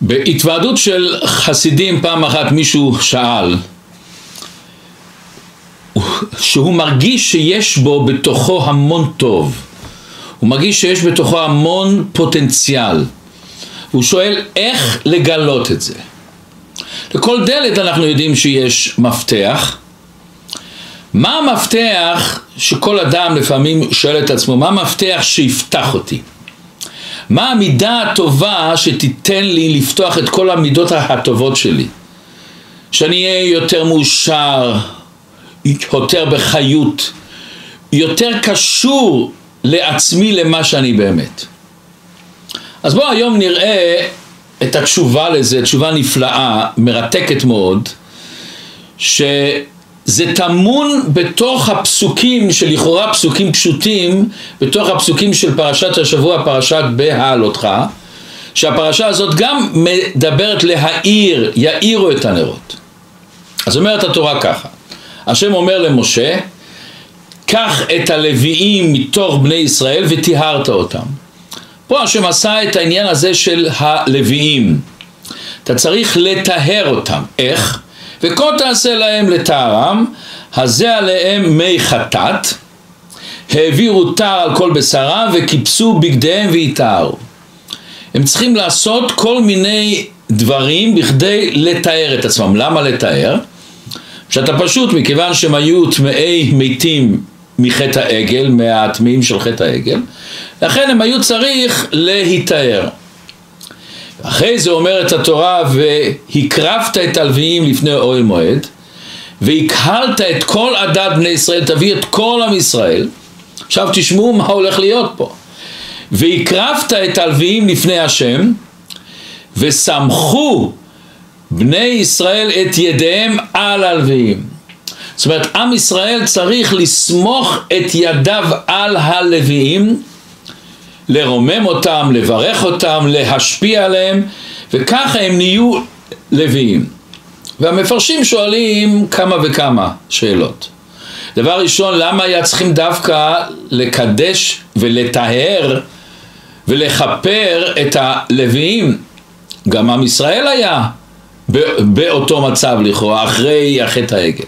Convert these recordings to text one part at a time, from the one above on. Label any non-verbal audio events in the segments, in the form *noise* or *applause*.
בהתוועדות של חסידים פעם אחת מישהו שאל שהוא מרגיש שיש בו בתוכו המון טוב. הוא מרגיש שיש בתוכו המון פוטנציאל. הוא שואל איך לגלות את זה? לכל דלת אנחנו יודעים שיש מפתח. מה המפתח שכל אדם לפעמים שואל את עצמו? מה המפתח שיפתח אותי מה המידה הטובה שתיתן לי לפתוח את כל המידות הטובות שלי? שאני אהיה יותר מאושר, יותר בחיות, יותר קשור לעצמי למה שאני באמת. אז בואו היום נראה את התשובה לזה, תשובה נפלאה, מרתקת מאוד, ש... זה טמון בתוך הפסוקים שלכאורה פסוקים פשוטים, בתוך הפסוקים של פרשת השבוע, פרשת בהעלותך, שהפרשה הזאת גם מדברת להאיר, יאירו את הנרות. אז אומרת התורה ככה, השם אומר למשה, קח את הלוויים מתוך בני ישראל וטיהרת אותם. פה השם עשה את העניין הזה של הלוויים. אתה צריך לטהר אותם. איך? וכה תעשה להם לטהרם, הזה עליהם מי חטאת, העבירו טהר על כל בשרם וכיפסו בגדיהם ויטהרו. הם צריכים לעשות כל מיני דברים בכדי לתאר את עצמם. למה לתאר? שאתה פשוט, מכיוון שהם היו טמאי מתים מחטא העגל, מהטמאים של חטא העגל, לכן הם היו צריך להיטהר. אחרי זה אומרת התורה והקרבת את הלוויים לפני אוהל מועד והקהלת את כל עדת בני ישראל, תביא את כל עם ישראל. עכשיו תשמעו מה הולך להיות פה. והקרבת את הלוויים לפני השם וסמכו בני ישראל את ידיהם על הלוויים. זאת אומרת עם ישראל צריך לסמוך את ידיו על הלוויים לרומם אותם, לברך אותם, להשפיע עליהם, וככה הם נהיו לוויים. והמפרשים שואלים כמה וכמה שאלות. דבר ראשון, למה היה צריכים דווקא לקדש ולטהר ולכפר את הלוויים? גם עם ישראל היה באותו מצב לכאורה, אחרי החטא העגל.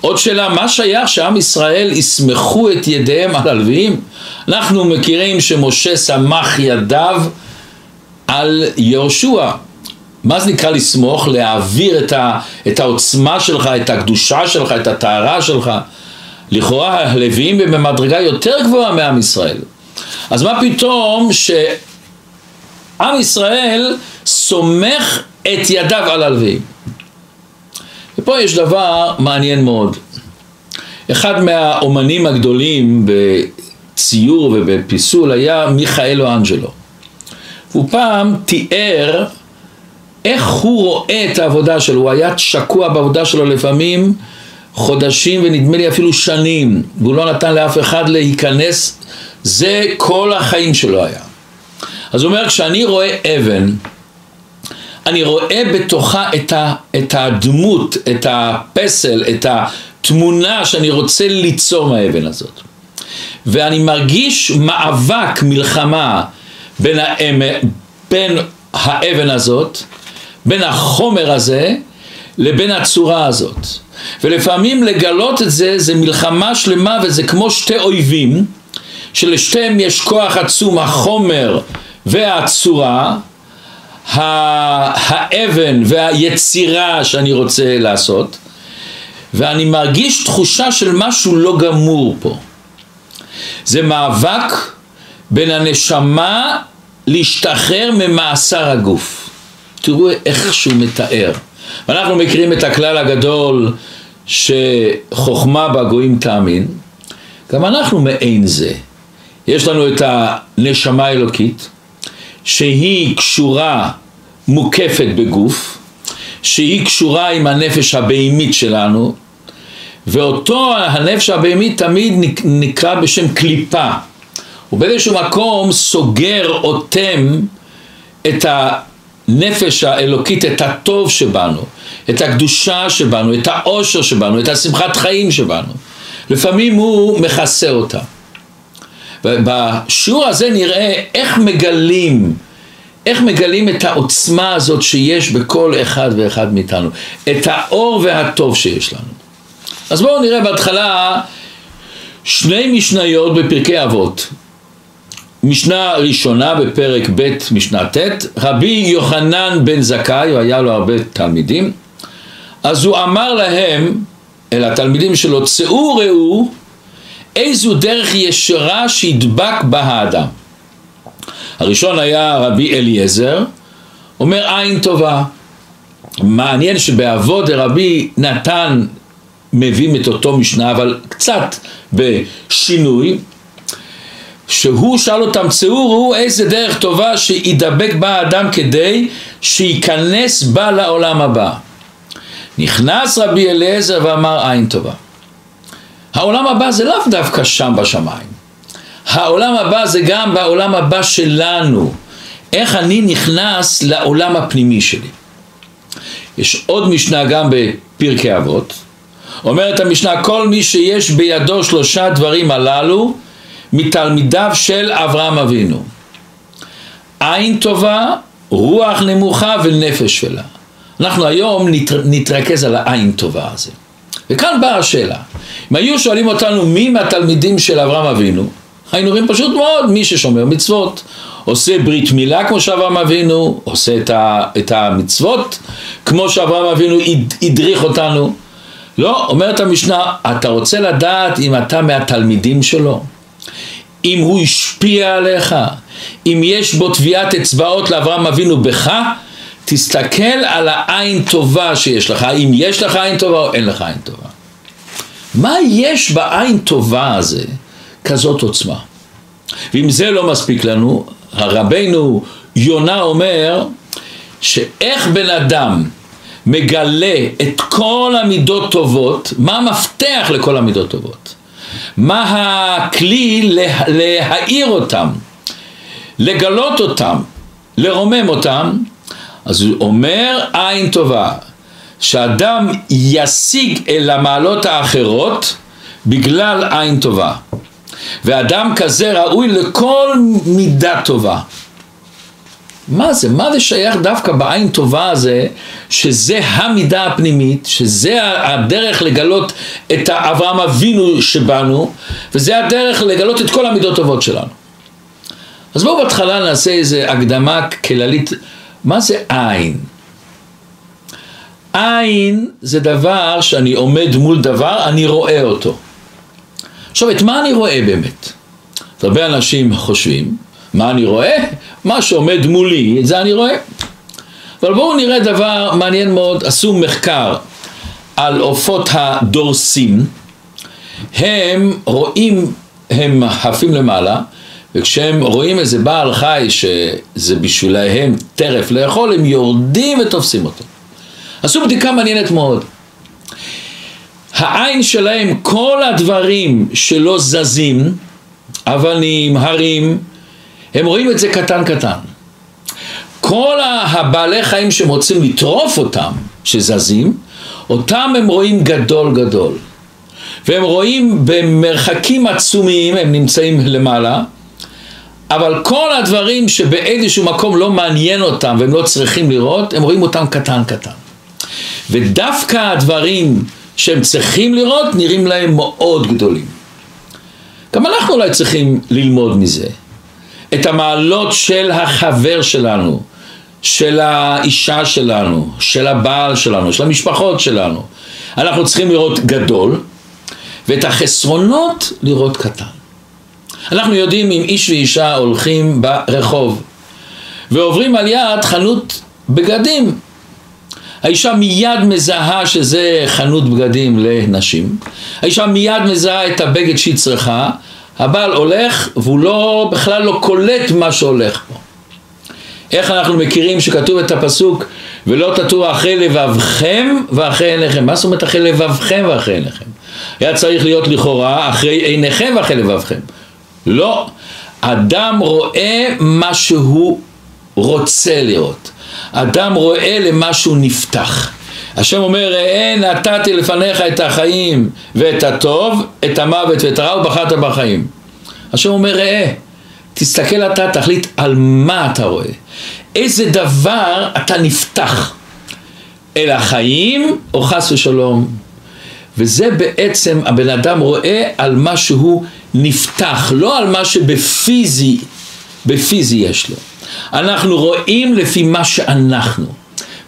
עוד שאלה, מה שייך שעם ישראל יסמכו את ידיהם על הלוויים? אנחנו מכירים שמשה סמך ידיו על יהושע. מה זה נקרא לסמוך? להעביר את, ה, את העוצמה שלך, את הקדושה שלך, את הטהרה שלך. לכאורה הלוויים הם במדרגה יותר גבוהה מעם ישראל. אז מה פתאום שעם ישראל סומך את ידיו על הלוויים? ופה יש דבר מעניין מאוד. אחד מהאומנים הגדולים בציור ובפיסול היה מיכאלו אנג'לו. הוא פעם תיאר איך הוא רואה את העבודה שלו, הוא היה שקוע בעבודה שלו לפעמים חודשים ונדמה לי אפילו שנים, והוא לא נתן לאף אחד להיכנס, זה כל החיים שלו היה. אז הוא אומר, כשאני רואה אבן, אני רואה בתוכה את, ה, את הדמות, את הפסל, את התמונה שאני רוצה ליצור מהאבן הזאת. ואני מרגיש מאבק, מלחמה, בין, האמ... בין האבן הזאת, בין החומר הזה, לבין הצורה הזאת. ולפעמים לגלות את זה, זה מלחמה שלמה וזה כמו שתי אויבים, שלשתיהם יש כוח עצום, החומר והצורה, האבן והיצירה שאני רוצה לעשות ואני מרגיש תחושה של משהו לא גמור פה. זה מאבק בין הנשמה להשתחרר ממאסר הגוף. תראו איך שהוא מתאר. ואנחנו מכירים את הכלל הגדול שחוכמה בגויים תאמין. גם אנחנו מעין זה. יש לנו את הנשמה האלוקית שהיא קשורה, מוקפת בגוף, שהיא קשורה עם הנפש הבהמית שלנו, ואותו הנפש הבהמית תמיד נקרא בשם קליפה. הוא באיזשהו מקום סוגר, אוטם את הנפש האלוקית, את הטוב שבנו, את הקדושה שבנו, את העושר שבנו, את השמחת חיים שבנו. לפעמים הוא מכסה אותה. ובשיעור הזה נראה איך מגלים איך מגלים את העוצמה הזאת שיש בכל אחד ואחד מאיתנו, את האור והטוב שיש לנו. אז בואו נראה בהתחלה שני משניות בפרקי אבות. משנה ראשונה בפרק ב' משנה ט', רבי יוחנן בן זכאי, היה לו הרבה תלמידים, אז הוא אמר להם, אל התלמידים שלו, צאו ראו איזו דרך ישרה שידבק בה האדם. הראשון היה רבי אליעזר, אומר עין טובה. מעניין שבאבות רבי נתן מביאים את אותו משנה, אבל קצת בשינוי, שהוא שאל אותם, צאו ראו איזה דרך טובה שידבק בה האדם כדי שייכנס בה לעולם הבא. נכנס רבי אליעזר ואמר עין טובה. העולם הבא זה לאו דווקא שם בשמיים. העולם הבא זה גם בעולם הבא שלנו. איך אני נכנס לעולם הפנימי שלי. יש עוד משנה גם בפרקי אבות. אומרת המשנה, כל מי שיש בידו שלושה דברים הללו, מתלמידיו של אברהם אבינו. עין טובה, רוח נמוכה ונפש שלה. אנחנו היום נתר, נתרכז על העין טובה הזה. וכאן באה השאלה, אם היו שואלים אותנו מי מהתלמידים של אברהם אבינו, היינו רואים פשוט מאוד מי ששומר מצוות, עושה ברית מילה כמו שאברהם אבינו, עושה את, ה, את המצוות כמו שאברהם אבינו הדריך אותנו. לא, אומרת המשנה, אתה רוצה לדעת אם אתה מהתלמידים שלו? אם הוא השפיע עליך? אם יש בו טביעת אצבעות לאברהם אבינו בך? תסתכל על העין טובה שיש לך, אם יש לך עין טובה או אין לך עין טובה. מה יש בעין טובה הזה כזאת עוצמה? ואם זה לא מספיק לנו, הרבנו יונה אומר שאיך בן אדם מגלה את כל המידות טובות, מה המפתח לכל המידות טובות? מה הכלי לה, להאיר אותם, לגלות אותם, לרומם אותם? אז הוא אומר עין טובה, שאדם ישיג אל המעלות האחרות בגלל עין טובה. ואדם כזה ראוי לכל מידה טובה. מה זה? מה זה שייך דווקא בעין טובה הזה, שזה המידה הפנימית, שזה הדרך לגלות את אברהם אבינו שבנו, וזה הדרך לגלות את כל המידות הטובות שלנו. אז בואו בהתחלה נעשה איזו הקדמה כללית, מה זה עין? עין זה דבר שאני עומד מול דבר, אני רואה אותו. עכשיו, את מה אני רואה באמת? הרבה אנשים חושבים, מה אני רואה? מה שעומד מולי, את זה אני רואה. אבל בואו נראה דבר מעניין מאוד, עשו מחקר על עופות הדורסים, הם רואים, הם עפים למעלה, וכשהם רואים איזה בעל חי שזה בשבילם טרף לאכול, הם יורדים ותופסים אותו. עשו בדיקה מעניינת מאוד. העין שלהם, כל הדברים שלא זזים, אבנים, הרים, הם רואים את זה קטן קטן. כל הבעלי חיים שהם רוצים לטרוף אותם, שזזים, אותם הם רואים גדול גדול. והם רואים במרחקים עצומים, הם נמצאים למעלה, אבל כל הדברים שבאיזשהו מקום לא מעניין אותם והם לא צריכים לראות, הם רואים אותם קטן קטן. ודווקא הדברים שהם צריכים לראות נראים להם מאוד גדולים. גם אנחנו אולי צריכים ללמוד מזה. את המעלות של החבר שלנו, של האישה שלנו, של הבעל שלנו, של המשפחות שלנו. אנחנו צריכים לראות גדול, ואת החסרונות לראות קטן. אנחנו יודעים אם איש ואישה הולכים ברחוב ועוברים על יד חנות בגדים האישה מיד מזהה שזה חנות בגדים לנשים, האישה מיד מזהה את הבגד שהיא צריכה, הבעל הולך והוא לא, בכלל לא קולט מה שהולך פה. איך אנחנו מכירים שכתוב את הפסוק ולא תטור אחרי לבבכם ואחרי עיניכם. מה זאת אומרת אחרי לבבכם ואחרי עיניכם? היה צריך להיות לכאורה אחרי עיניכם ואחרי לבבכם. לא. אדם רואה מה שהוא רוצה לראות. אדם רואה למה שהוא נפתח. השם אומר, ראה נתתי לפניך את החיים ואת הטוב, את המוות ואת הרע ובחרת בחיים. השם אומר, ראה, תסתכל אתה, תחליט על מה אתה רואה. איזה דבר אתה נפתח, אל החיים או חס ושלום. וזה בעצם הבן אדם רואה על מה שהוא לא על מה שבפיזי, בפיזי יש לו. אנחנו רואים לפי מה שאנחנו.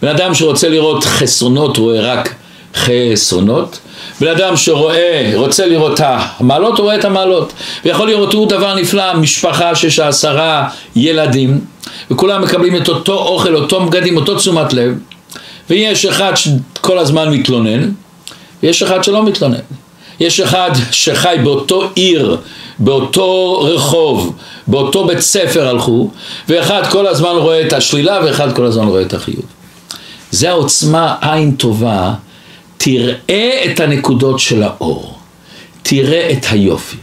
בן אדם שרוצה לראות חסרונות רואה רק חסרונות, בן אדם שרואה, רוצה לראות את המעלות, רואה את המעלות. ויכול לראות הוא דבר נפלא, משפחה שיש עשרה ילדים, וכולם מקבלים את אותו אוכל, אותו בגדים, אותו תשומת לב, ויש אחד שכל הזמן מתלונן, ויש אחד שלא מתלונן. יש אחד שחי באותו עיר, באותו רחוב, באותו בית ספר הלכו, ואחד כל הזמן רואה את השלילה ואחד כל הזמן רואה את החיוב. זה העוצמה עין טובה, תראה את הנקודות של האור, תראה את היופי.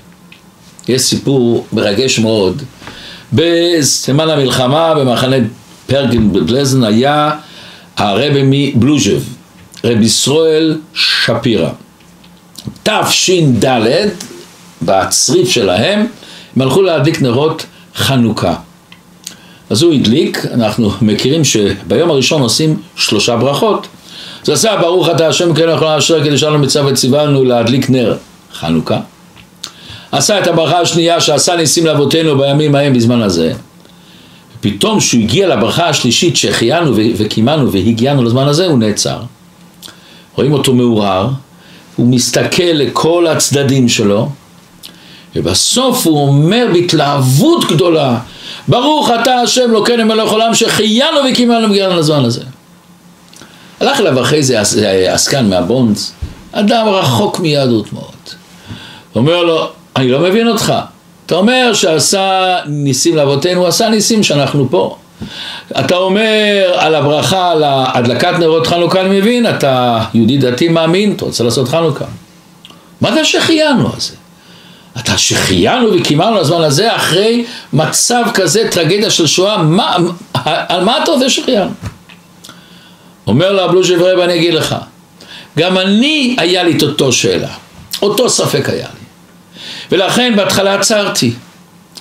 יש סיפור מרגש מאוד, בזמן המלחמה במחנה פרגן בבלזן היה הרבי מבלוז'ב, רבי ישראל שפירא. תש"ד, בצריף שלהם, הם הלכו להדליק נרות חנוכה. אז הוא הדליק, אנחנו מכירים שביום הראשון עושים שלושה ברכות. אז עשה ברוך אתה השם כן יכול לאשר כדי שלנו מצווה וציוונו להדליק נר חנוכה. עשה את הברכה השנייה שעשה ניסים לאבותינו בימים ההם בזמן הזה. ופתאום כשהוא הגיע לברכה השלישית שהחיינו וקימנו והגיענו לזמן הזה הוא נעצר. רואים אותו מעורר, הוא מסתכל לכל הצדדים שלו ובסוף הוא אומר בהתלהבות גדולה ברוך אתה השם לוקנו מלך עולם שהחיינו וקימנו והגיענו לזמן הזה. הלך אליו אחרי זה עסקן מהבונדס, אדם רחוק מיהדות מאוד. אומר לו, אני לא מבין אותך. אתה אומר שעשה ניסים לאבותינו, הוא עשה ניסים שאנחנו פה. אתה אומר על הברכה, על הדלקת נרות חנוכה, אני מבין, אתה יהודי דתי מאמין, אתה רוצה לעשות חנוכה. מה זה שהחיינו הזה? אתה שהחיינו וקימנו לזמן הזה אחרי מצב כזה, טרגדיה של שואה, מה, על מה אתה רוצה שהחיינו? אומר לו הבלוז'ב רב, אני אגיד לך, גם אני היה לי את אותו שאלה, אותו ספק היה לי. ולכן בהתחלה עצרתי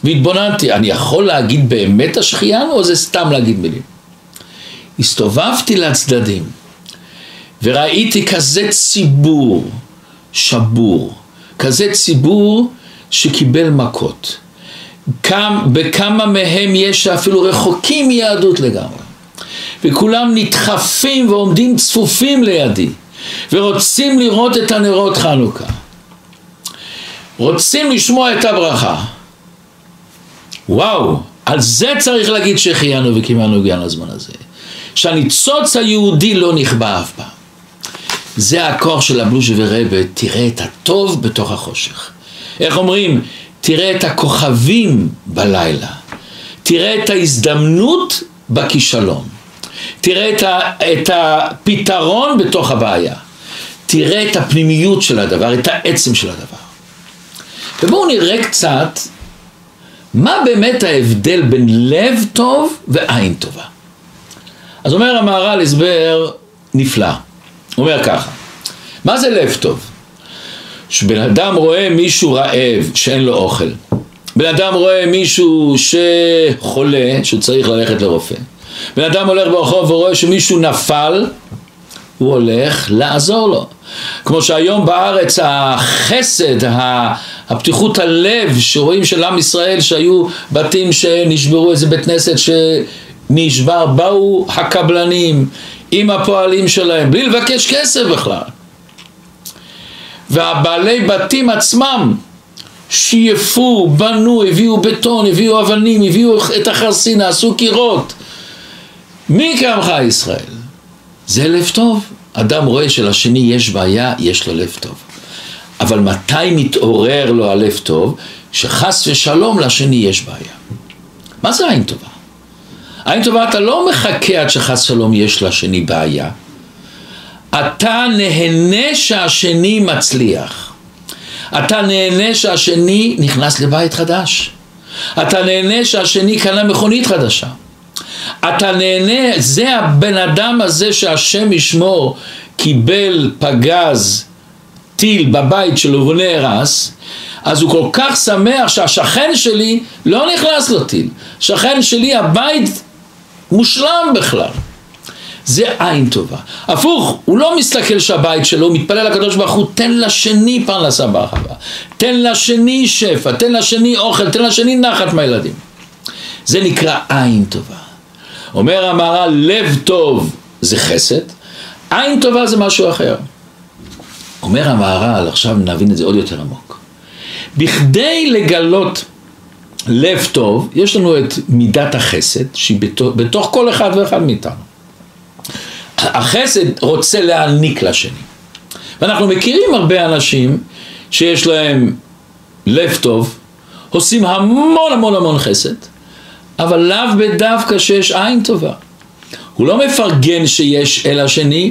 והתבוננתי, אני יכול להגיד באמת השחיינו או זה סתם להגיד מילים? הסתובבתי לצדדים וראיתי כזה ציבור שבור, כזה ציבור שקיבל מכות. כמה, בכמה מהם יש אפילו רחוקים מיהדות לגמרי. וכולם נדחפים ועומדים צפופים לידי ורוצים לראות את הנרות חנוכה. רוצים לשמוע את הברכה. וואו, על זה צריך להגיד שהחיינו וקימנו הגיענו לזמן הזה. שהניצוץ היהודי לא נכבה אף פעם. זה הכוח של הבלוז'ה ורבה, תראה את הטוב בתוך החושך. איך אומרים? תראה את הכוכבים בלילה. תראה את ההזדמנות בכישלון. תראה את, ה, את הפתרון בתוך הבעיה. תראה את הפנימיות של הדבר, את העצם של הדבר. ובואו נראה קצת מה באמת ההבדל בין לב טוב ועין טובה. אז אומר המהר"ל הסבר נפלא. הוא אומר ככה, מה זה לב טוב? שבן אדם רואה מישהו רעב שאין לו אוכל, בן אדם רואה מישהו שחולה, שצריך ללכת לרופא, בן אדם הולך ברחוב ורואה שמישהו נפל, הוא הולך לעזור לו. כמו שהיום בארץ החסד, הפתיחות הלב שרואים של עם ישראל שהיו בתים שנשברו איזה בית כנסת שנשבר, באו הקבלנים עם הפועלים שלהם בלי לבקש כסף בכלל. והבעלי בתים עצמם שייפו, בנו, הביאו בטון, הביאו אבנים, הביאו את החרסינה, עשו קירות. מי כעמך ישראל? זה לב טוב. אדם רואה שלשני יש בעיה, יש לו לב טוב. אבל מתי מתעורר לו הלב טוב? שחס ושלום לשני יש בעיה. מה זה עין טובה? עין טובה אתה לא מחכה עד שחס ושלום יש לשני בעיה. אתה נהנה שהשני מצליח. אתה נהנה שהשני נכנס לבית חדש. אתה נהנה שהשני קנה מכונית חדשה. אתה נהנה, זה הבן אדם הזה שהשם ישמור קיבל פגז טיל בבית שלו והוא נהרס, אז הוא כל כך שמח שהשכן שלי לא נכנס לו טיל. שכן שלי הבית מושלם בכלל. זה עין טובה. הפוך, הוא לא מסתכל שהבית שלו, הוא מתפלל לקדוש ברוך הוא, תן לשני פרנסה ברחבה, תן לשני שפע, תן לשני אוכל, תן לשני נחת מהילדים. זה נקרא עין טובה. אומר המהר"ל, לב טוב זה חסד, עין טובה זה משהו אחר. אומר המהר"ל, עכשיו נבין את זה עוד יותר עמוק. בכדי לגלות לב טוב, יש לנו את מידת החסד, שהיא בתוך, בתוך כל אחד ואחד מאיתנו. החסד רוצה להעניק לשני. ואנחנו מכירים הרבה אנשים שיש להם לב טוב, עושים המון המון המון חסד, אבל לאו בדווקא שיש עין טובה. הוא לא מפרגן שיש אל השני,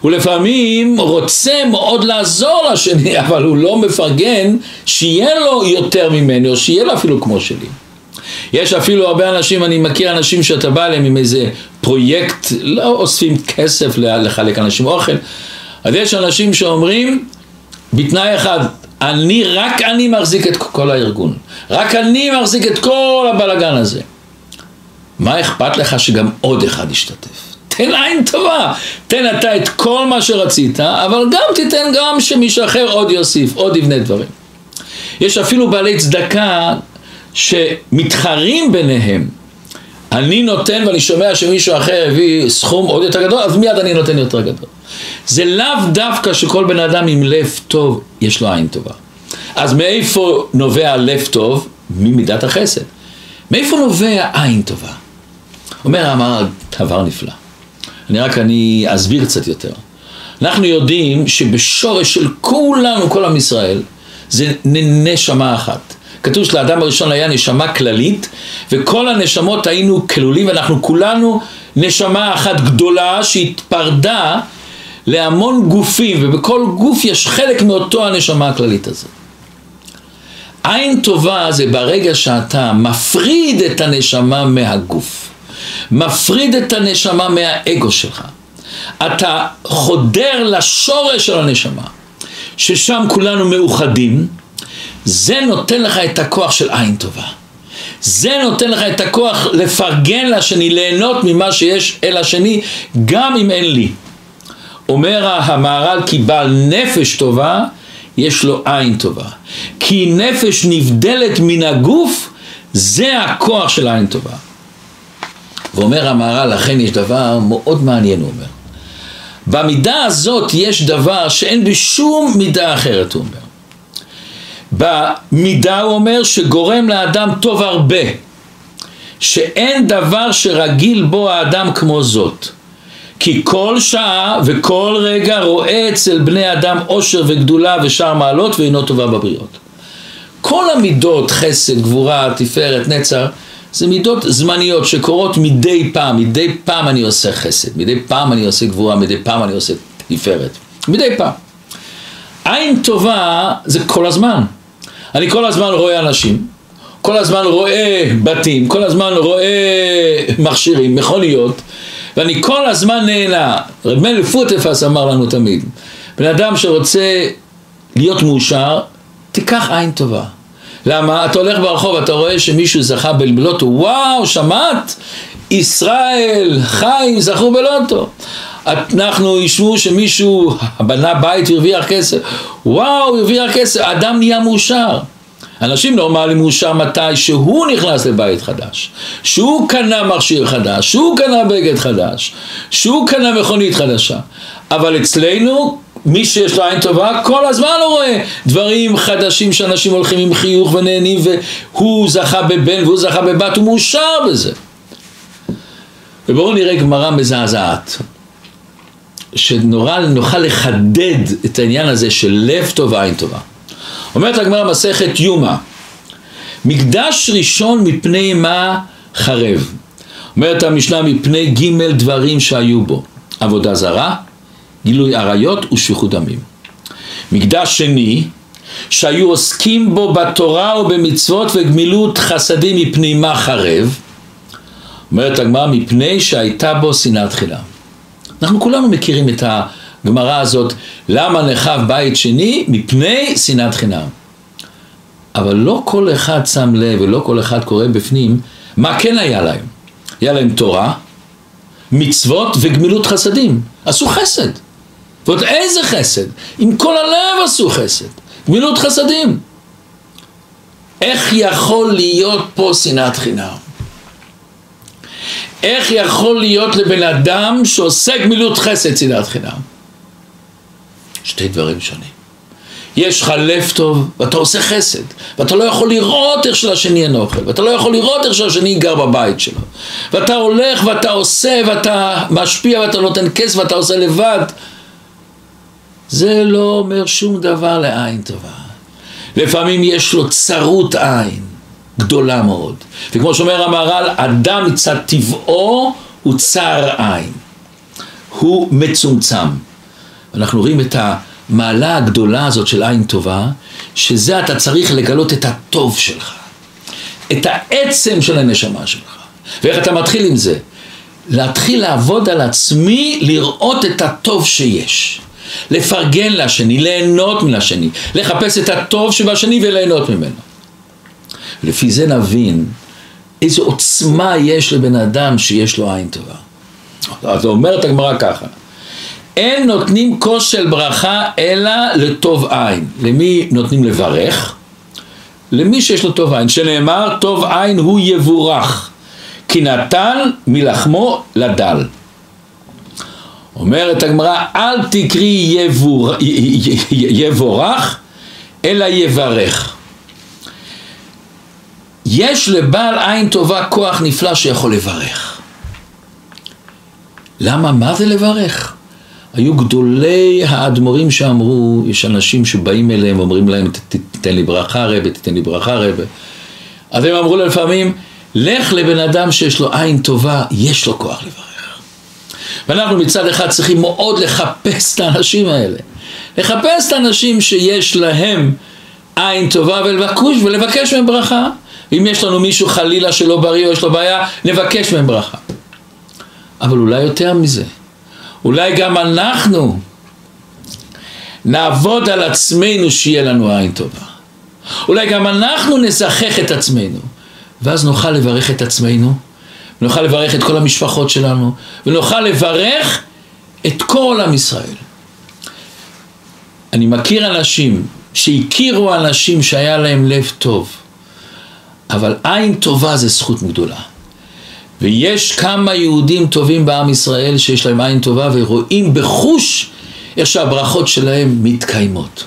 הוא לפעמים רוצה מאוד לעזור לשני, *laughs* אבל הוא לא מפרגן שיהיה לו יותר ממני, או שיהיה לו אפילו כמו שלי. יש אפילו הרבה אנשים, אני מכיר אנשים שאתה בא אליהם עם איזה פרויקט, לא אוספים כסף לחלק אנשים אוכל, אז יש אנשים שאומרים, בתנאי אחד, אני, רק אני מחזיק את כל הארגון, רק אני מחזיק את כל הבלגן הזה. מה אכפת לך שגם עוד אחד ישתתף? תן עין טובה, תן אתה את כל מה שרצית, אבל גם תיתן גם שמישהו אחר עוד יוסיף, עוד יבנה דברים. יש אפילו בעלי צדקה שמתחרים ביניהם. אני נותן ואני שומע שמישהו אחר הביא סכום עוד יותר גדול, אז מיד אני נותן יותר גדול. זה לאו דווקא שכל בן אדם עם לב טוב, יש לו עין טובה. אז מאיפה נובע לב טוב? ממידת החסד. מאיפה נובע עין טובה? אומר המהר"ל דבר נפלא. אני רק אני אסביר קצת יותר. אנחנו יודעים שבשורש של כולנו, כל עם ישראל, זה נשמה אחת. כתוב שלאדם הראשון היה נשמה כללית, וכל הנשמות היינו כלולים, ואנחנו כולנו נשמה אחת גדולה שהתפרדה להמון גופים, ובכל גוף יש חלק מאותו הנשמה הכללית הזאת. עין טובה זה ברגע שאתה מפריד את הנשמה מהגוף, מפריד את הנשמה מהאגו שלך. אתה חודר לשורש של הנשמה, ששם כולנו מאוחדים, זה נותן לך את הכוח של עין טובה. זה נותן לך את הכוח לפרגן לשני, ליהנות ממה שיש אל השני, גם אם אין לי. אומר המהר"ל כי בעל נפש טובה, יש לו עין טובה. כי נפש נבדלת מן הגוף, זה הכוח של עין טובה. ואומר המהר"ל, לכן יש דבר מאוד מעניין, הוא אומר. במידה הזאת יש דבר שאין בשום מידה אחרת, הוא אומר. במידה הוא אומר שגורם לאדם טוב הרבה, שאין דבר שרגיל בו האדם כמו זאת. כי כל שעה וכל רגע רואה אצל בני אדם עושר וגדולה ושאר מעלות ואינו טובה בבריאות. כל המידות, חסד, גבורה, תפארת, נצר, זה מידות זמניות שקורות מדי פעם, מדי פעם אני עושה חסד, מדי פעם אני עושה גבורה, מדי פעם אני עושה תפארת, מדי פעם. עין טובה זה כל הזמן. אני כל הזמן רואה אנשים, כל הזמן רואה בתים, כל הזמן רואה מכשירים, מכוניות, ואני כל הזמן נהנה. רב מלך פוטפס אמר לנו תמיד, בן אדם שרוצה להיות מאושר, תיקח עין טובה. למה? אתה הולך ברחוב, אתה רואה שמישהו זכה בלוטו, וואו, שמעת? ישראל, חיים, זכו בלוטו. אנחנו ישבו שמישהו בנה בית והרוויח כסף, וואו, הרוויח כסף, אדם נהיה מאושר. אנשים נורמליים מאושר מתי שהוא נכנס לבית חדש, שהוא קנה מכשיר חדש, שהוא קנה בגד חדש, שהוא קנה מכונית חדשה. אבל אצלנו, מי שיש לו עין טובה, כל הזמן הוא רואה דברים חדשים שאנשים הולכים עם חיוך ונהנים והוא זכה בבן והוא זכה בבת, הוא מאושר בזה. ובואו נראה גמרא מזעזעת. שנורא נוכל לחדד את העניין הזה של לב טוב ועין טובה. אומרת הגמרא מסכת יומא, מקדש ראשון מפני מה חרב. אומרת המשנה מפני ג' דברים שהיו בו, עבודה זרה, גילוי עריות ושפיכות דמים. מקדש שני, שהיו עוסקים בו בתורה ובמצוות וגמילות חסדים מפני מה חרב, אומרת הגמרא מפני שהייתה בו שנאת חינם. אנחנו כולנו מכירים את הגמרא הזאת, למה נחב בית שני? מפני שנאת חינם. אבל לא כל אחד שם לב ולא כל אחד קורא בפנים מה כן היה להם. היה להם תורה, מצוות וגמילות חסדים. עשו חסד. ועוד איזה חסד? עם כל הלב עשו חסד. גמילות חסדים. איך יכול להיות פה שנאת חינם? איך יכול להיות לבן אדם שעושה גמילות חסד שנאת חינם? שתי דברים שונים. יש לך לב טוב ואתה עושה חסד ואתה לא יכול לראות איך שלשני אין אוכל ואתה לא יכול לראות איך שלשני גר בבית שלו ואתה הולך ואתה עושה ואתה משפיע ואתה נותן כסף ואתה עושה לבד זה לא אומר שום דבר לעין טובה לפעמים יש לו צרות עין גדולה מאוד וכמו שאומר המהר"ל אדם מצד טבעו הוא צר עין הוא מצומצם אנחנו רואים את. המעלה הגדולה הזאת של עין טובה, שזה אתה צריך לגלות את הטוב שלך, את העצם של הנשמה שלך. ואיך אתה מתחיל עם זה? להתחיל לעבוד על עצמי, לראות את הטוב שיש. לפרגן לשני, ליהנות מן השני, לחפש את הטוב שבשני וליהנות ממנו. לפי זה נבין איזו עוצמה יש לבן אדם שיש לו עין טובה. אז אומרת הגמרא ככה, אין נותנים כוס של ברכה אלא לטוב עין. למי נותנים לברך? למי שיש לו טוב עין, שנאמר טוב עין הוא יבורך, כי נתן מלחמו לדל. אומרת הגמרא, אל תקרי יבור, יבורך, אלא יברך. יש לבעל עין טובה כוח נפלא שיכול לברך. למה? מה זה לברך? היו גדולי האדמו"רים שאמרו, יש אנשים שבאים אליהם ואומרים להם תיתן לי ברכה רבה, תיתן לי ברכה רבה. אז הם אמרו לפעמים, לך לבן אדם שיש לו עין טובה, יש לו כוח לברך. ואנחנו מצד אחד צריכים מאוד לחפש את האנשים האלה. לחפש את האנשים שיש להם עין טובה ולבקוש ולבקש מהם ברכה. אם יש לנו מישהו חלילה שלא בריא או יש לו בעיה, נבקש מהם ברכה. אבל אולי יותר מזה. אולי גם אנחנו נעבוד על עצמנו שיהיה לנו עין טובה. אולי גם אנחנו נזכח את עצמנו, ואז נוכל לברך את עצמנו, ונוכל לברך את כל המשפחות שלנו, ונוכל לברך את כל עם ישראל. אני מכיר אנשים שהכירו אנשים שהיה להם לב טוב, אבל עין טובה זה זכות גדולה. ויש כמה יהודים טובים בעם ישראל שיש להם עין טובה ורואים בחוש איך שהברכות שלהם מתקיימות.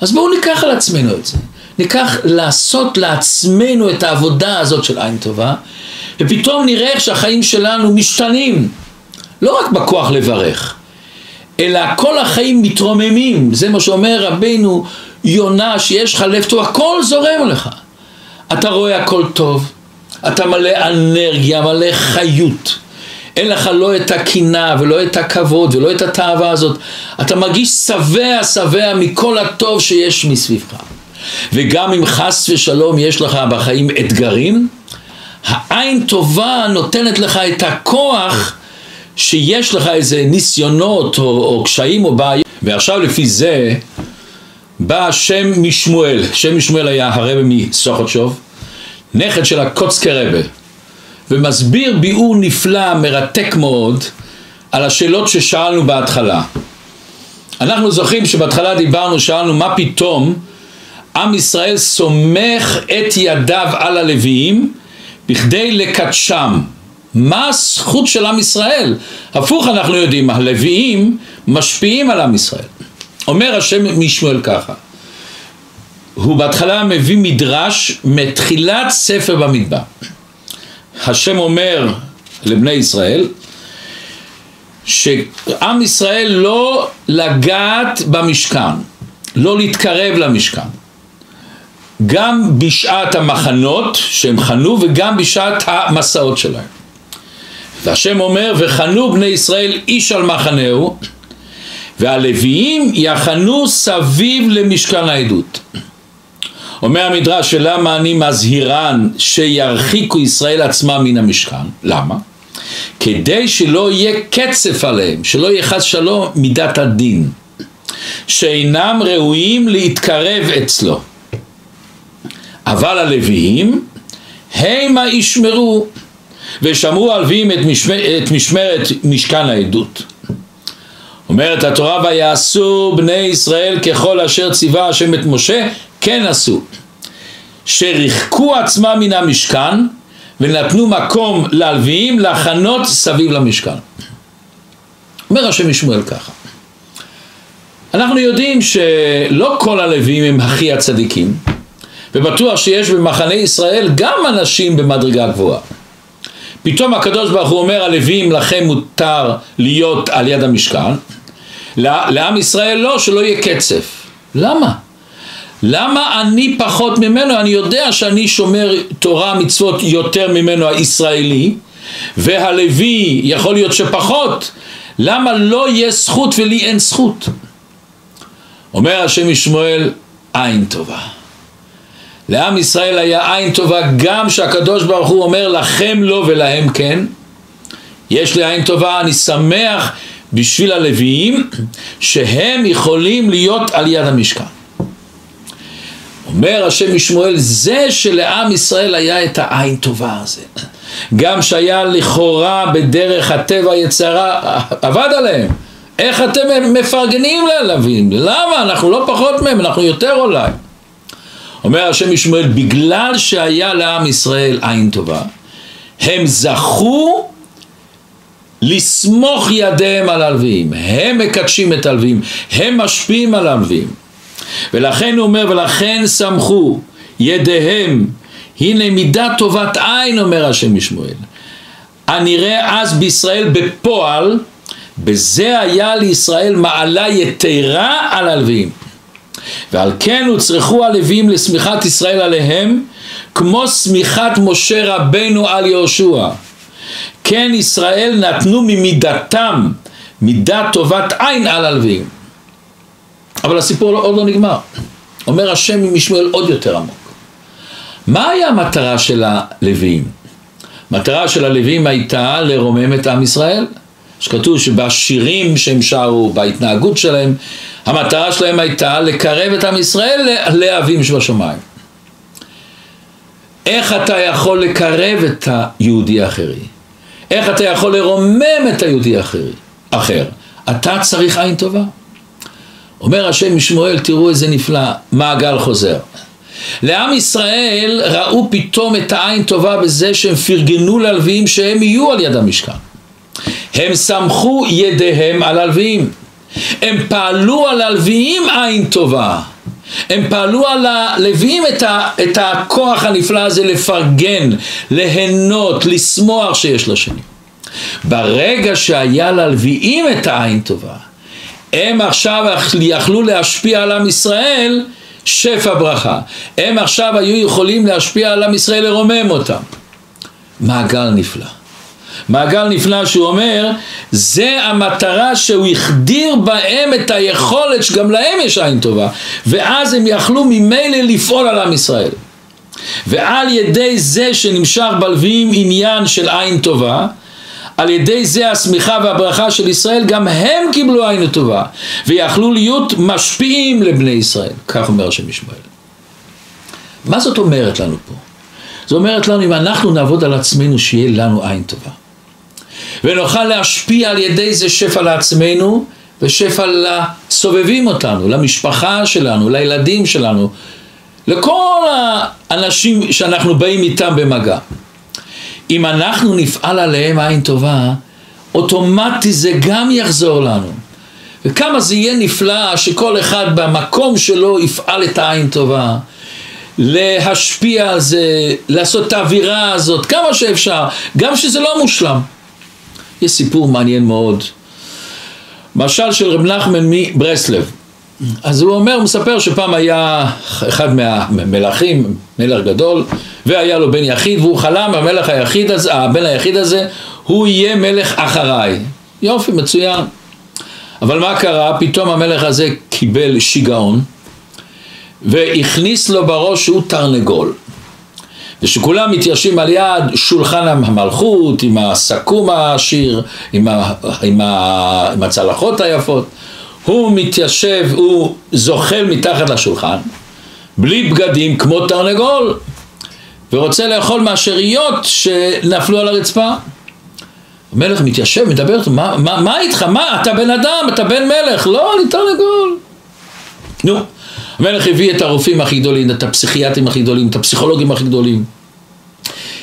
אז בואו ניקח על עצמנו את זה. ניקח לעשות לעצמנו את העבודה הזאת של עין טובה, ופתאום נראה איך שהחיים שלנו משתנים. לא רק בכוח לברך, אלא כל החיים מתרוממים. זה מה שאומר רבנו יונה, שיש לך לב טוב, הכל זורם לך. אתה רואה הכל טוב, אתה מלא אנרגיה, מלא חיות. אין לך לא את הקינה ולא את הכבוד ולא את התאווה הזאת. אתה מרגיש שבע שבע מכל הטוב שיש מסביבך. וגם אם חס ושלום יש לך בחיים אתגרים, העין טובה נותנת לך את הכוח שיש לך איזה ניסיונות או, או קשיים או בעיות. ועכשיו לפי זה בא שם משמואל, שם משמואל היה הרבי מסוכותשוב נכד של הקוצקי רבה, ומסביר ביאור נפלא, מרתק מאוד, על השאלות ששאלנו בהתחלה. אנחנו זוכרים שבהתחלה דיברנו, שאלנו מה פתאום עם ישראל סומך את ידיו על הלוויים בכדי לקדשם. מה הזכות של עם ישראל? הפוך אנחנו יודעים, הלוויים משפיעים על עם ישראל. אומר השם משמואל ככה הוא בהתחלה מביא מדרש מתחילת ספר במדבר. השם אומר לבני ישראל שעם ישראל לא לגעת במשכן, לא להתקרב למשכן. גם בשעת המחנות שהם חנו וגם בשעת המסעות שלהם. והשם אומר וחנו בני ישראל איש על מחנהו והלוויים יחנו סביב למשכן העדות. אומר המדרש שלמה אני מזהירן שירחיקו ישראל עצמם מן המשכן, למה? כדי שלא יהיה קצף עליהם, שלא יהיה חס שלום מידת הדין, שאינם ראויים להתקרב אצלו. אבל הלוויים, המה ישמרו, ושמרו הלוויים את, משמר, את משמרת משכן העדות. אומרת התורה ויעשו בני ישראל ככל אשר ציווה השם את משה כן עשו שריחקו עצמם מן המשכן ונתנו מקום ללוויים לחנות סביב למשכן. אומר השם משמואל ככה אנחנו יודעים שלא כל הלוויים הם הכי הצדיקים ובטוח שיש במחנה ישראל גם אנשים במדרגה גבוהה פתאום הקדוש ברוך הוא אומר הלוויים לכם מותר להיות על יד המשכן לעם ישראל לא, שלא יהיה קצף למה? למה אני פחות ממנו? אני יודע שאני שומר תורה מצוות יותר ממנו הישראלי והלוי יכול להיות שפחות למה לא יהיה זכות ולי אין זכות? אומר השם משמואל עין טובה לעם ישראל היה עין טובה גם שהקדוש ברוך הוא אומר לכם לא ולהם כן יש לי עין טובה אני שמח בשביל הלוויים שהם יכולים להיות על יד המשכן אומר השם משמואל זה שלעם ישראל היה את העין טובה הזה גם שהיה לכאורה בדרך הטבע יצרה עבד עליהם איך אתם מפרגנים ללווים? למה? אנחנו לא פחות מהם, אנחנו יותר אולי. אומר השם משמואל, בגלל שהיה לעם ישראל עין טובה, הם זכו לסמוך ידיהם על הלווים, הם מקדשים את הלווים, הם משפיעים על הלווים. ולכן הוא אומר, ולכן סמכו ידיהם, הנה מידת טובת עין, אומר השם משמואל. הנראה אז בישראל בפועל, בזה היה לישראל מעלה יתרה על הלווים. ועל כן הוצרכו הלווים לשמיכת ישראל עליהם, כמו שמיכת משה רבנו על יהושע. כן ישראל נתנו ממידתם, מידת טובת עין על הלווים. אבל הסיפור עוד לא נגמר. אומר השם משמואל עוד יותר עמוק. מה היה המטרה של הלווים? המטרה של הלווים הייתה לרומם את עם ישראל. שכתוב שבשירים שהם שרו, בהתנהגות שלהם, המטרה שלהם הייתה לקרב את עם ישראל לאבים שבשמיים. איך אתה יכול לקרב את היהודי האחרי? איך אתה יכול לרומם את היהודי האחרי? אחר? אתה צריך עין טובה. אומר השם משמואל, תראו איזה נפלא, מעגל חוזר. לעם ישראל ראו פתאום את העין טובה בזה שהם פרגנו ללוויים שהם יהיו על יד המשכן. הם סמכו ידיהם על הלוויים. הם פעלו על הלוויים עין טובה. הם פעלו על הלוויים את, ה, את הכוח הנפלא הזה לפרגן, ליהנות, לשמוח שיש לשני. ברגע שהיה ללוויים את העין טובה, הם עכשיו יכלו להשפיע על עם ישראל שפע ברכה. הם עכשיו היו יכולים להשפיע על עם ישראל, לרומם אותם. מעגל נפלא. מעגל נפלא שהוא אומר, זה המטרה שהוא החדיר בהם את היכולת שגם להם יש עין טובה, ואז הם יכלו ממילא לפעול על עם ישראל. ועל ידי זה שנמשך בלווים עניין של עין טובה, על ידי זה השמיכה והברכה של ישראל, גם הם קיבלו עין טובה, ויכלו להיות משפיעים לבני ישראל. כך אומר השם ישמעאל. מה זאת אומרת לנו פה? זאת אומרת לנו אם אנחנו נעבוד על עצמנו שיהיה לנו עין טובה. ונוכל להשפיע על ידי זה שפע לעצמנו ושפע לסובבים אותנו, למשפחה שלנו, לילדים שלנו, לכל האנשים שאנחנו באים איתם במגע. אם אנחנו נפעל עליהם עין טובה, אוטומטי זה גם יחזור לנו. וכמה זה יהיה נפלא שכל אחד במקום שלו יפעל את העין טובה, להשפיע על זה, לעשות את האווירה הזאת, כמה שאפשר, גם שזה לא מושלם. יש סיפור מעניין מאוד. משל של רב נחמן מברסלב. אז הוא אומר, הוא מספר שפעם היה אחד מהמלכים, מלך גדול, והיה לו בן יחיד, והוא חלם, המלך היחיד הזה, הבן היחיד הזה, הוא יהיה מלך אחריי. יופי, מצוין. אבל מה קרה? פתאום המלך הזה קיבל שיגעון, והכניס לו בראש שהוא תרנגול. ושכולם מתיישבים על יד שולחן המלכות עם הסכו"ם העשיר, עם, ה, עם, ה, עם הצלחות היפות, הוא מתיישב, הוא זוחל מתחת לשולחן, בלי בגדים כמו תרנגול, ורוצה לאכול מהשאריות שנפלו על הרצפה. המלך מתיישב, מדבר מה, מה, מה איתך? מה? אתה בן אדם, אתה בן מלך. לא, אני תרנגול. נו, המלך הביא את הרופאים הכי גדולים, את הפסיכיאטרים הכי גדולים, את הפסיכולוגים הכי גדולים.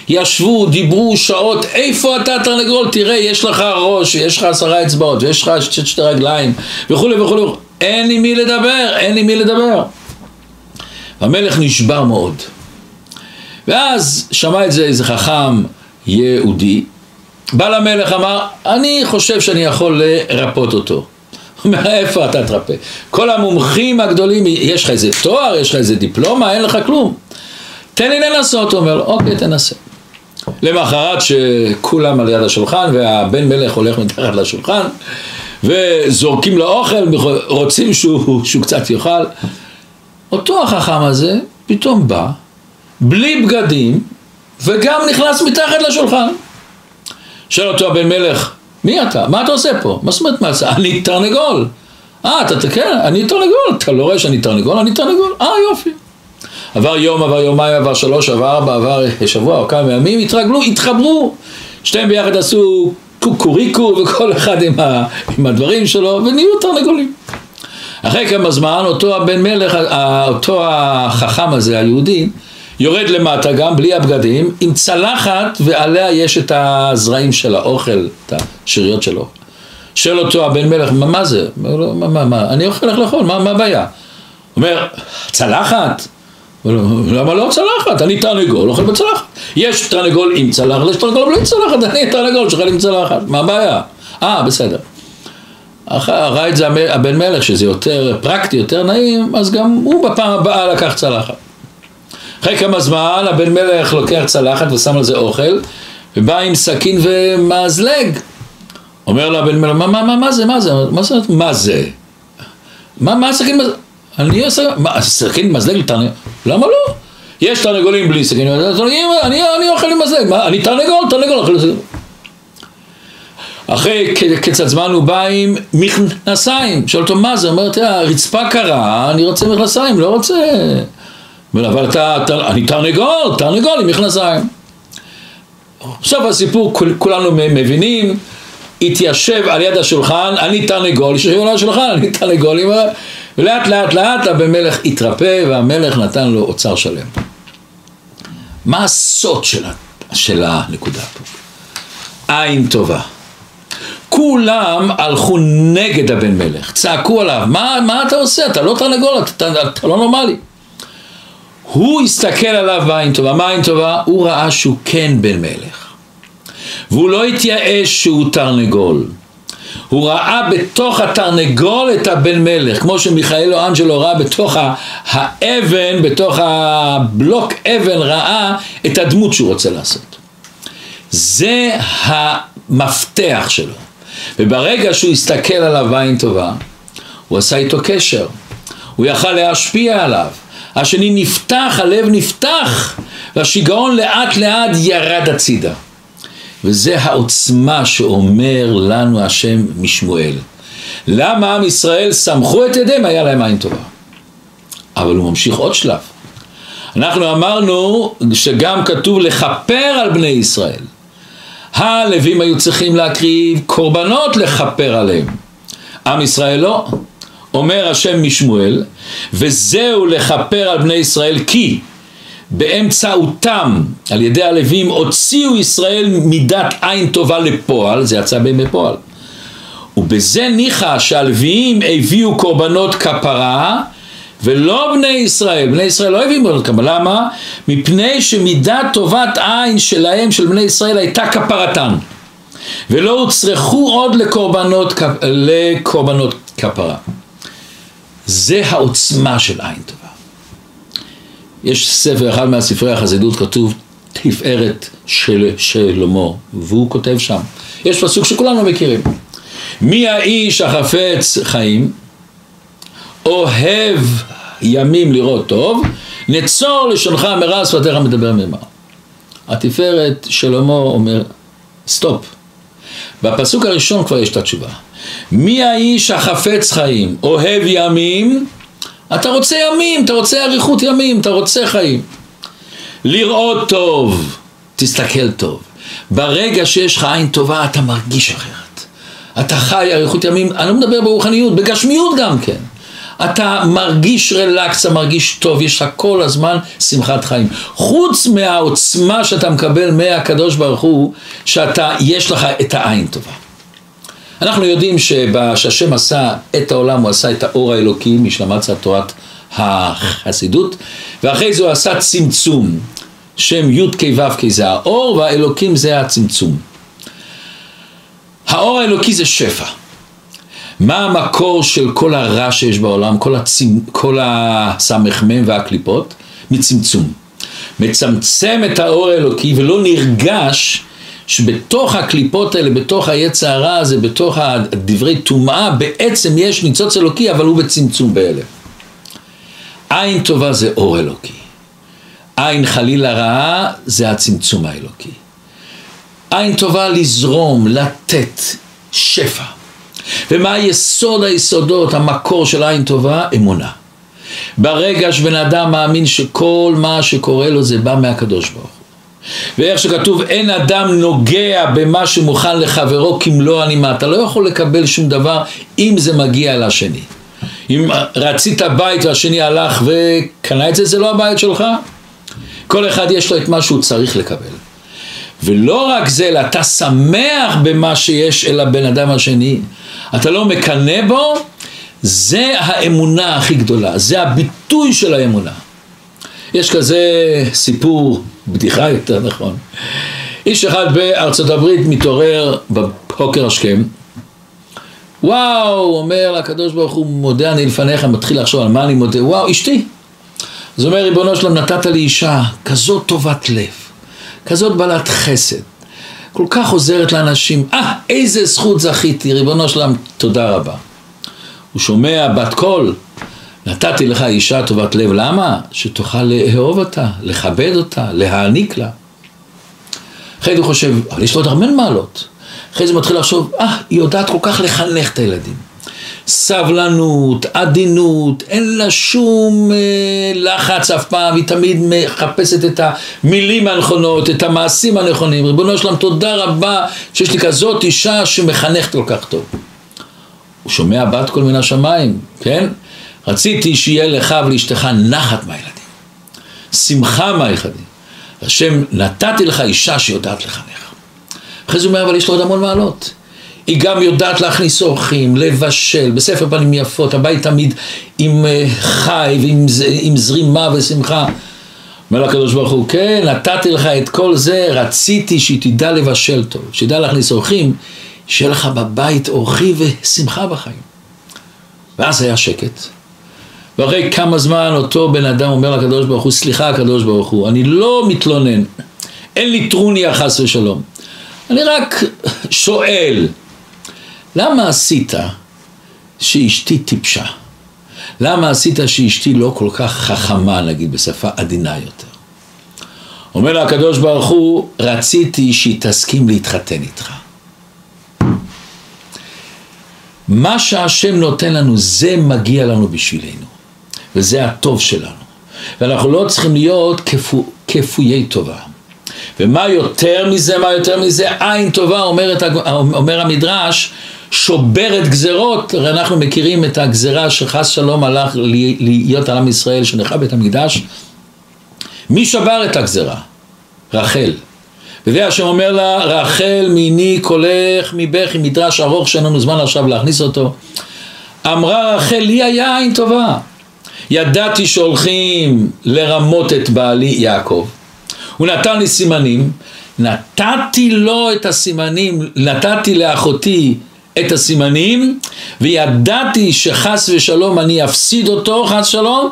ישבו, דיברו שעות, איפה אתה תרנגול? תראה, יש לך ראש, יש לך עשרה אצבעות, ויש לך שתי, שתי רגליים, וכולי וכולי. אין עם מי לדבר, אין עם מי לדבר. המלך נשבר מאוד. ואז שמע את זה איזה חכם יהודי, בא למלך, אמר, אני חושב שאני יכול לרפות אותו. אומר, איפה אתה תרפא? כל המומחים הגדולים, יש לך איזה תואר, יש לך איזה דיפלומה, אין לך כלום. תן לי לנסות, הוא אומר, אוקיי, תנסה. למחרת שכולם על יד השולחן והבן מלך הולך מתחת לשולחן וזורקים לו אוכל, רוצים שהוא, שהוא קצת יאכל. אותו החכם הזה פתאום בא, בלי בגדים, וגם נכנס מתחת לשולחן. שואל אותו הבן מלך, מי אתה? מה אתה עושה פה? מה זאת אומרת מה זה? אני תרנגול. אה, אתה, כן, אני תרנגול. אתה לא רואה שאני תרנגול? אני תרנגול. אה, יופי. עבר יום, עבר יומיים, עבר שלוש, עבר ארבע, עבר שבוע או כמה ימים, התרגלו, התחברו. שתיהם ביחד עשו קוקוריקו וכל אחד עם, ה, עם הדברים שלו ונהיו תרנגולים. אחרי כמה זמן אותו הבן מלך, אותו החכם הזה, היהודי, יורד למטה גם בלי הבגדים, עם צלחת ועליה יש את הזרעים של האוכל, את השאריות שלו. שואל אותו הבן מלך, מה, מה זה? מה, מה, מה, אני אוכל לך לאכול, מה הבעיה? אומר, צלחת? למה לא צלחת? אני תרנגול, אוכל בצלחת. יש תרנגול עם צלחת, יש תרנגול בלי צלחת, אני תרנגול שאוכל עם צלחת, מה הבעיה? אה, בסדר. ראה את זה הבן מלך, שזה יותר פרקטי, יותר נעים, אז גם הוא בפעם הבאה לקח צלחת. אחרי כמה זמן הבן מלך לוקח צלחת ושם על זה אוכל, ובא עם סכין ומזלג. אומר לו הבן מלך, מה, מה, מה, מה זה, מה זה, מה זה, מה זה? מה, מה הסכין מזלג? אני עושה, מה, סכין מזלג לתרנגול? למה לא? יש תרנגולים בלי סכין, אני, אני אוכל עם מזלג, מה, אני תרנגול, תרנגול אוכל עם מזלג. אחרי קצת זמן הוא בא עם מכנסיים, שואל אותו מה זה, אומר, תראה, הרצפה קרה, אני רוצה מכנסיים, לא רוצה... אבל אתה, אני תרנגול, תרנגול עם מכנסיים. עכשיו הסיפור, כולנו מבינים, התיישב על יד השולחן, אני תרנגול, יושב על השולחן, אני תרנגול, ולאט לאט לאט הבמלך התרפא והמלך נתן לו אוצר שלם. מה הסוד של, של הנקודה פה? עין טובה. כולם הלכו נגד הבן מלך, צעקו עליו, מה, מה אתה עושה? אתה לא תרנגול, אתה, אתה, אתה לא נורמלי. הוא הסתכל עליו בעין טובה, מה עין טובה? הוא ראה שהוא כן בן מלך. והוא לא התייאש שהוא תרנגול. הוא ראה בתוך התרנגול את הבן מלך, כמו שמיכאלו אנג'לו ראה בתוך האבן, בתוך הבלוק אבן, ראה את הדמות שהוא רוצה לעשות. זה המפתח שלו. וברגע שהוא הסתכל עליו בעין טובה, הוא עשה איתו קשר. הוא יכל להשפיע עליו. השני נפתח, הלב נפתח, והשיגעון לאט לאט ירד הצידה. וזה העוצמה שאומר לנו השם משמואל. למה עם ישראל סמכו את ידיהם, היה להם עין טובה. אבל הוא ממשיך עוד שלב. אנחנו אמרנו שגם כתוב לכפר על בני ישראל. הלווים היו צריכים להקריב קורבנות לכפר עליהם. עם ישראל לא. אומר השם משמואל, וזהו לכפר על בני ישראל כי באמצעותם, על ידי הלווים, הוציאו ישראל מידת עין טובה לפועל, זה יצא בימי פועל. ובזה ניחא שהלוויים הביאו קורבנות כפרה ולא בני ישראל, בני ישראל לא הביאו קורבנות כפרה, למה? מפני שמידת טובת עין שלהם, של בני ישראל, הייתה כפרתן ולא הוצרכו עוד לקורבנות, לקורבנות כפרה. זה העוצמה של עין טובה. יש ספר, אחד מהספרי החסידות כתוב תפארת של שלמה, והוא כותב שם. יש פסוק שכולנו מכירים. מי האיש החפץ חיים, אוהב ימים לראות טוב, נצור לשונך מרע שפתיך מדבר ממה. התפארת שלמה אומר, stop. בפסוק הראשון כבר יש את התשובה. מי האיש החפץ חיים, אוהב ימים, אתה רוצה ימים, אתה רוצה אריכות ימים, אתה רוצה חיים. לראות טוב, תסתכל טוב. ברגע שיש לך עין טובה אתה מרגיש אחרת. אתה חי אריכות ימים, אני לא מדבר ברוחניות, בגשמיות גם כן. אתה מרגיש relax, אתה מרגיש טוב, יש לך כל הזמן שמחת חיים. חוץ מהעוצמה שאתה מקבל מהקדוש ברוך הוא, שאתה, יש לך את העין טובה. אנחנו יודעים שהשם עשה את העולם, הוא עשה את האור האלוקי, קצת תורת החסידות, ואחרי זה הוא עשה צמצום, שם י' כ' ו' כ' זה האור, והאלוקים זה הצמצום. האור האלוקי זה שפע. מה המקור של כל הרע שיש בעולם, כל, הצמ... כל הסמ"ם והקליפות? מצמצום. מצמצם את האור האלוקי ולא נרגש שבתוך הקליפות האלה, בתוך היצע הרע הזה, בתוך הדברי טומאה, בעצם יש ניצוץ אלוקי, אבל הוא בצמצום באלה. עין טובה זה אור אלוקי. עין חלילה רעה זה הצמצום האלוקי. עין טובה לזרום, לתת, שפע. ומה יסוד היסודות, המקור של עין טובה? אמונה. ברגע שבן אדם מאמין שכל מה שקורה לו זה בא מהקדוש ברוך. ואיך שכתוב אין אדם נוגע במה שמוכן לחברו כמלוא הנימה. אתה לא יכול לקבל שום דבר אם זה מגיע לשני. אם רצית בית והשני הלך וקנה את זה זה לא הבית שלך. כל אחד יש לו את מה שהוא צריך לקבל. ולא רק זה, אלא אתה שמח במה שיש אל הבן אדם השני. אתה לא מקנא בו, זה האמונה הכי גדולה, זה הביטוי של האמונה. יש כזה סיפור, בדיחה יותר נכון. איש אחד בארצות הברית מתעורר בבוקר השכם, וואו, אומר לקדוש ברוך הוא, מודה אני לפניך, מתחיל לחשוב על מה אני מודה, וואו, אשתי. אז אומר, ריבונו שלום, נתת לי אישה כזאת טובת לב. כזאת בעלת חסד, כל כך עוזרת לאנשים, אה, איזה זכות זכיתי, ריבונו שלם, תודה רבה. הוא שומע בת קול, נתתי לך אישה טובת לב, למה? שתוכל לאהוב אותה, לכבד אותה, להעניק לה. אחרי זה הוא חושב, אבל יש לו עוד הרבה מעלות. אחרי זה מתחיל לחשוב, אה, היא יודעת כל כך לחנך את הילדים. סבלנות, עדינות, אין לה שום אה, לחץ אף פעם, היא תמיד מחפשת את המילים הנכונות, את המעשים הנכונים. ריבונו שלם, תודה רבה שיש לי כזאת אישה שמחנכת כל כך טוב. הוא שומע בת קול מן השמיים, כן? רציתי שיהיה לך ולאשתך נחת מהילדים, שמחה מהילדים. השם, נתתי לך אישה שיודעת לחנך. אחרי זה הוא אומר, אבל יש לו עוד המון מעלות. היא גם יודעת להכניס אורחים, לבשל, בספר פנים יפות, הבית תמיד עם אה, חי ועם זרימה ושמחה. אומר לקדוש ברוך הוא, כן, נתתי לך את כל זה, רציתי שהיא תדע לבשל טוב, שתדע להכניס אורחים, שיהיה לך בבית אורחי ושמחה בחיים. ואז היה שקט. ואחרי כמה זמן אותו בן אדם אומר לקדוש ברוך הוא, סליחה הקדוש ברוך הוא, אני לא מתלונן, אין לי טרוניה חס ושלום, אני רק שואל, למה עשית שאשתי טיפשה? למה עשית שאשתי לא כל כך חכמה, נגיד בשפה עדינה יותר? אומר לה הקדוש ברוך הוא, רציתי שהיא תסכים להתחתן איתך. מה שהשם נותן לנו, זה מגיע לנו בשבילנו, וזה הטוב שלנו. ואנחנו לא צריכים להיות כפו, כפויי טובה. ומה יותר מזה, מה יותר מזה, עין טובה, אומרת, אומר המדרש, שוברת גזרות, הרי אנחנו מכירים את הגזרה שחס שלום הלך להיות על עם ישראל שנחרב בית המקדש, מי שבר את הגזרה? רחל. וזה השם אומר לה, רחל מיני קולך מבכי, מדרש ארוך שאין לנו זמן עכשיו להכניס אותו. אמרה רחל, לי היה עין טובה. ידעתי שהולכים לרמות את בעלי יעקב. הוא נתן לי סימנים, נתתי לו את הסימנים, נתתי לאחותי את הסימנים, וידעתי שחס ושלום אני אפסיד אותו, חס ושלום,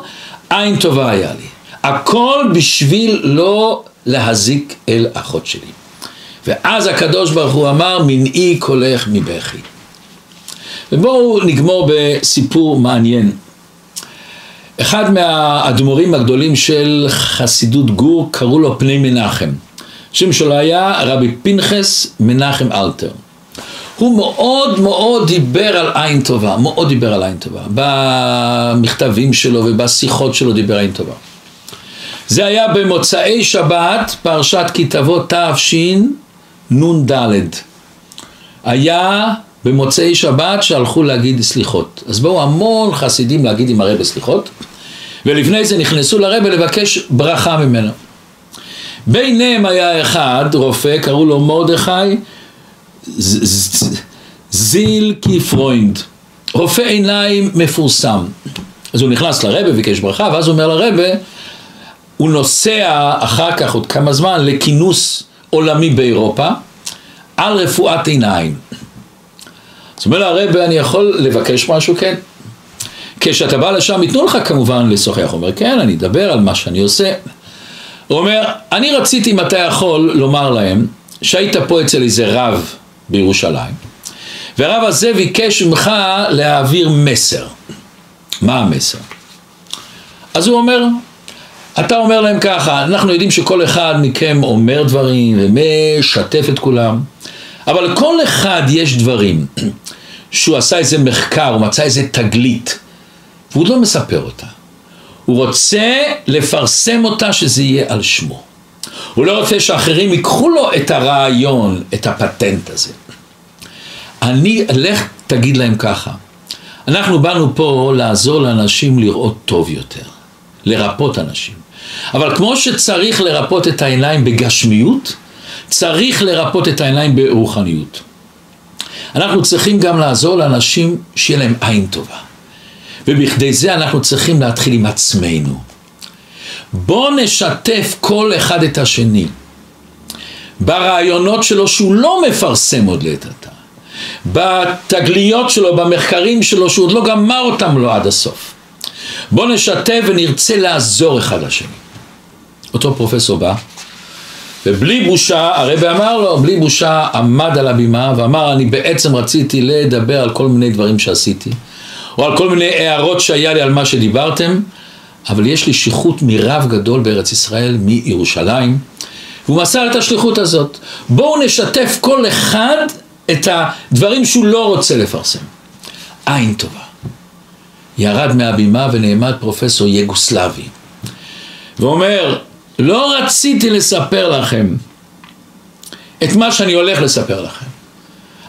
עין טובה היה לי. הכל בשביל לא להזיק אל אחות שלי. ואז הקדוש ברוך הוא אמר, מנעי קולך מבכי. ובואו נגמור בסיפור מעניין. אחד מהאדמו"רים הגדולים של חסידות גור, קראו לו פני מנחם. שם שלו היה רבי פנחס מנחם אלתר. הוא מאוד מאוד דיבר על עין טובה, מאוד דיבר על עין טובה. במכתבים שלו ובשיחות שלו דיבר עין טובה. זה היה במוצאי שבת, פרשת כי תבוא תשנ"ד. היה במוצאי שבת שהלכו להגיד סליחות. אז באו המון חסידים להגיד עם הרבה סליחות, ולפני זה נכנסו לרבה לבקש ברכה ממנו. ביניהם היה אחד, רופא, קראו לו מרדכי זיל קיפרוינד, רופא עיניים מפורסם. אז הוא נכנס לרבה, ביקש ברכה, ואז הוא אומר לרבה, הוא נוסע אחר כך עוד כמה זמן לכינוס עולמי באירופה על רפואת עיניים. אז אומר לרבה, אני יכול לבקש משהו? כן. כשאתה בא לשם, ייתנו לך כמובן לשוחח. הוא אומר, כן, אני אדבר על מה שאני עושה. הוא אומר, אני רציתי אם אתה יכול לומר להם שהיית פה אצל איזה רב בירושלים והרב הזה ביקש ממך להעביר מסר. מה המסר? אז הוא אומר, אתה אומר להם ככה, אנחנו יודעים שכל אחד מכם אומר דברים ומשתף את כולם, אבל לכל אחד יש דברים שהוא עשה איזה מחקר, הוא מצא איזה תגלית, והוא לא מספר אותה. הוא רוצה לפרסם אותה שזה יהיה על שמו. הוא לא רוצה שאחרים ייקחו לו את הרעיון, את הפטנט הזה. אני, לך תגיד להם ככה, אנחנו באנו פה לעזור לאנשים לראות טוב יותר, לרפות אנשים. אבל כמו שצריך לרפות את העיניים בגשמיות, צריך לרפות את העיניים ברוחניות. אנחנו צריכים גם לעזור לאנשים שיהיה להם עין טובה. ובכדי זה אנחנו צריכים להתחיל עם עצמנו. בואו נשתף כל אחד את השני ברעיונות שלו שהוא לא מפרסם עוד לעת עתה, בתגליות שלו, במחקרים שלו שהוא עוד לא גמר אותם לו עד הסוף. בואו נשתף ונרצה לעזור אחד לשני. אותו פרופסור בא, ובלי בושה, הרבי אמר לו, בלי בושה עמד על הבימה ואמר אני בעצם רציתי לדבר על כל מיני דברים שעשיתי או על כל מיני הערות שהיה לי על מה שדיברתם, אבל יש לי שליחות מרב גדול בארץ ישראל, מירושלים, והוא מסר את השליחות הזאת. בואו נשתף כל אחד את הדברים שהוא לא רוצה לפרסם. עין טובה. ירד מהבימה ונעמד פרופסור יגוסלבי, ואומר, לא רציתי לספר לכם את מה שאני הולך לספר לכם.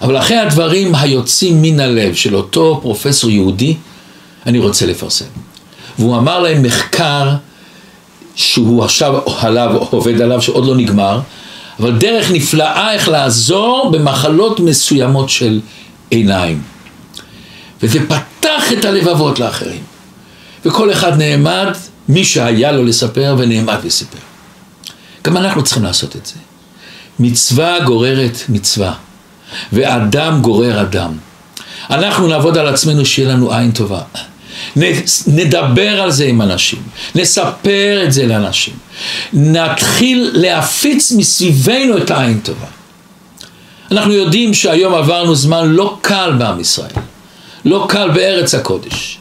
אבל אחרי הדברים היוצאים מן הלב של אותו פרופסור יהודי, אני רוצה לפרסם. והוא אמר להם מחקר שהוא עכשיו עליו, עובד עליו, שעוד לא נגמר, אבל דרך נפלאה איך לעזור במחלות מסוימות של עיניים. וזה פתח את הלבבות לאחרים. וכל אחד נעמד, מי שהיה לו לספר, ונעמד וסיפר. גם אנחנו צריכים לעשות את זה. מצווה גוררת מצווה. ואדם גורר אדם. אנחנו נעבוד על עצמנו שיהיה לנו עין טובה. נדבר על זה עם אנשים, נספר את זה לאנשים, נתחיל להפיץ מסביבנו את העין טובה. אנחנו יודעים שהיום עברנו זמן לא קל בעם ישראל, לא קל בארץ הקודש.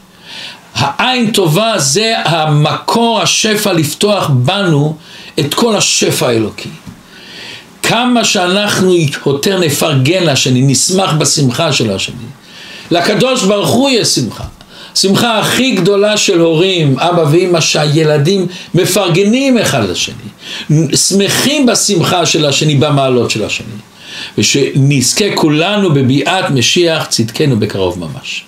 העין טובה זה המקור השפע לפתוח בנו את כל השפע האלוקי. כמה שאנחנו יותר נפרגן לשני, נשמח בשמחה של השני. לקדוש ברוך הוא יש שמחה. שמחה הכי גדולה של הורים, אבא ואמא, שהילדים מפרגנים אחד לשני. שמחים בשמחה של השני, במעלות של השני. ושנזכה כולנו בביאת משיח צדקנו בקרוב ממש.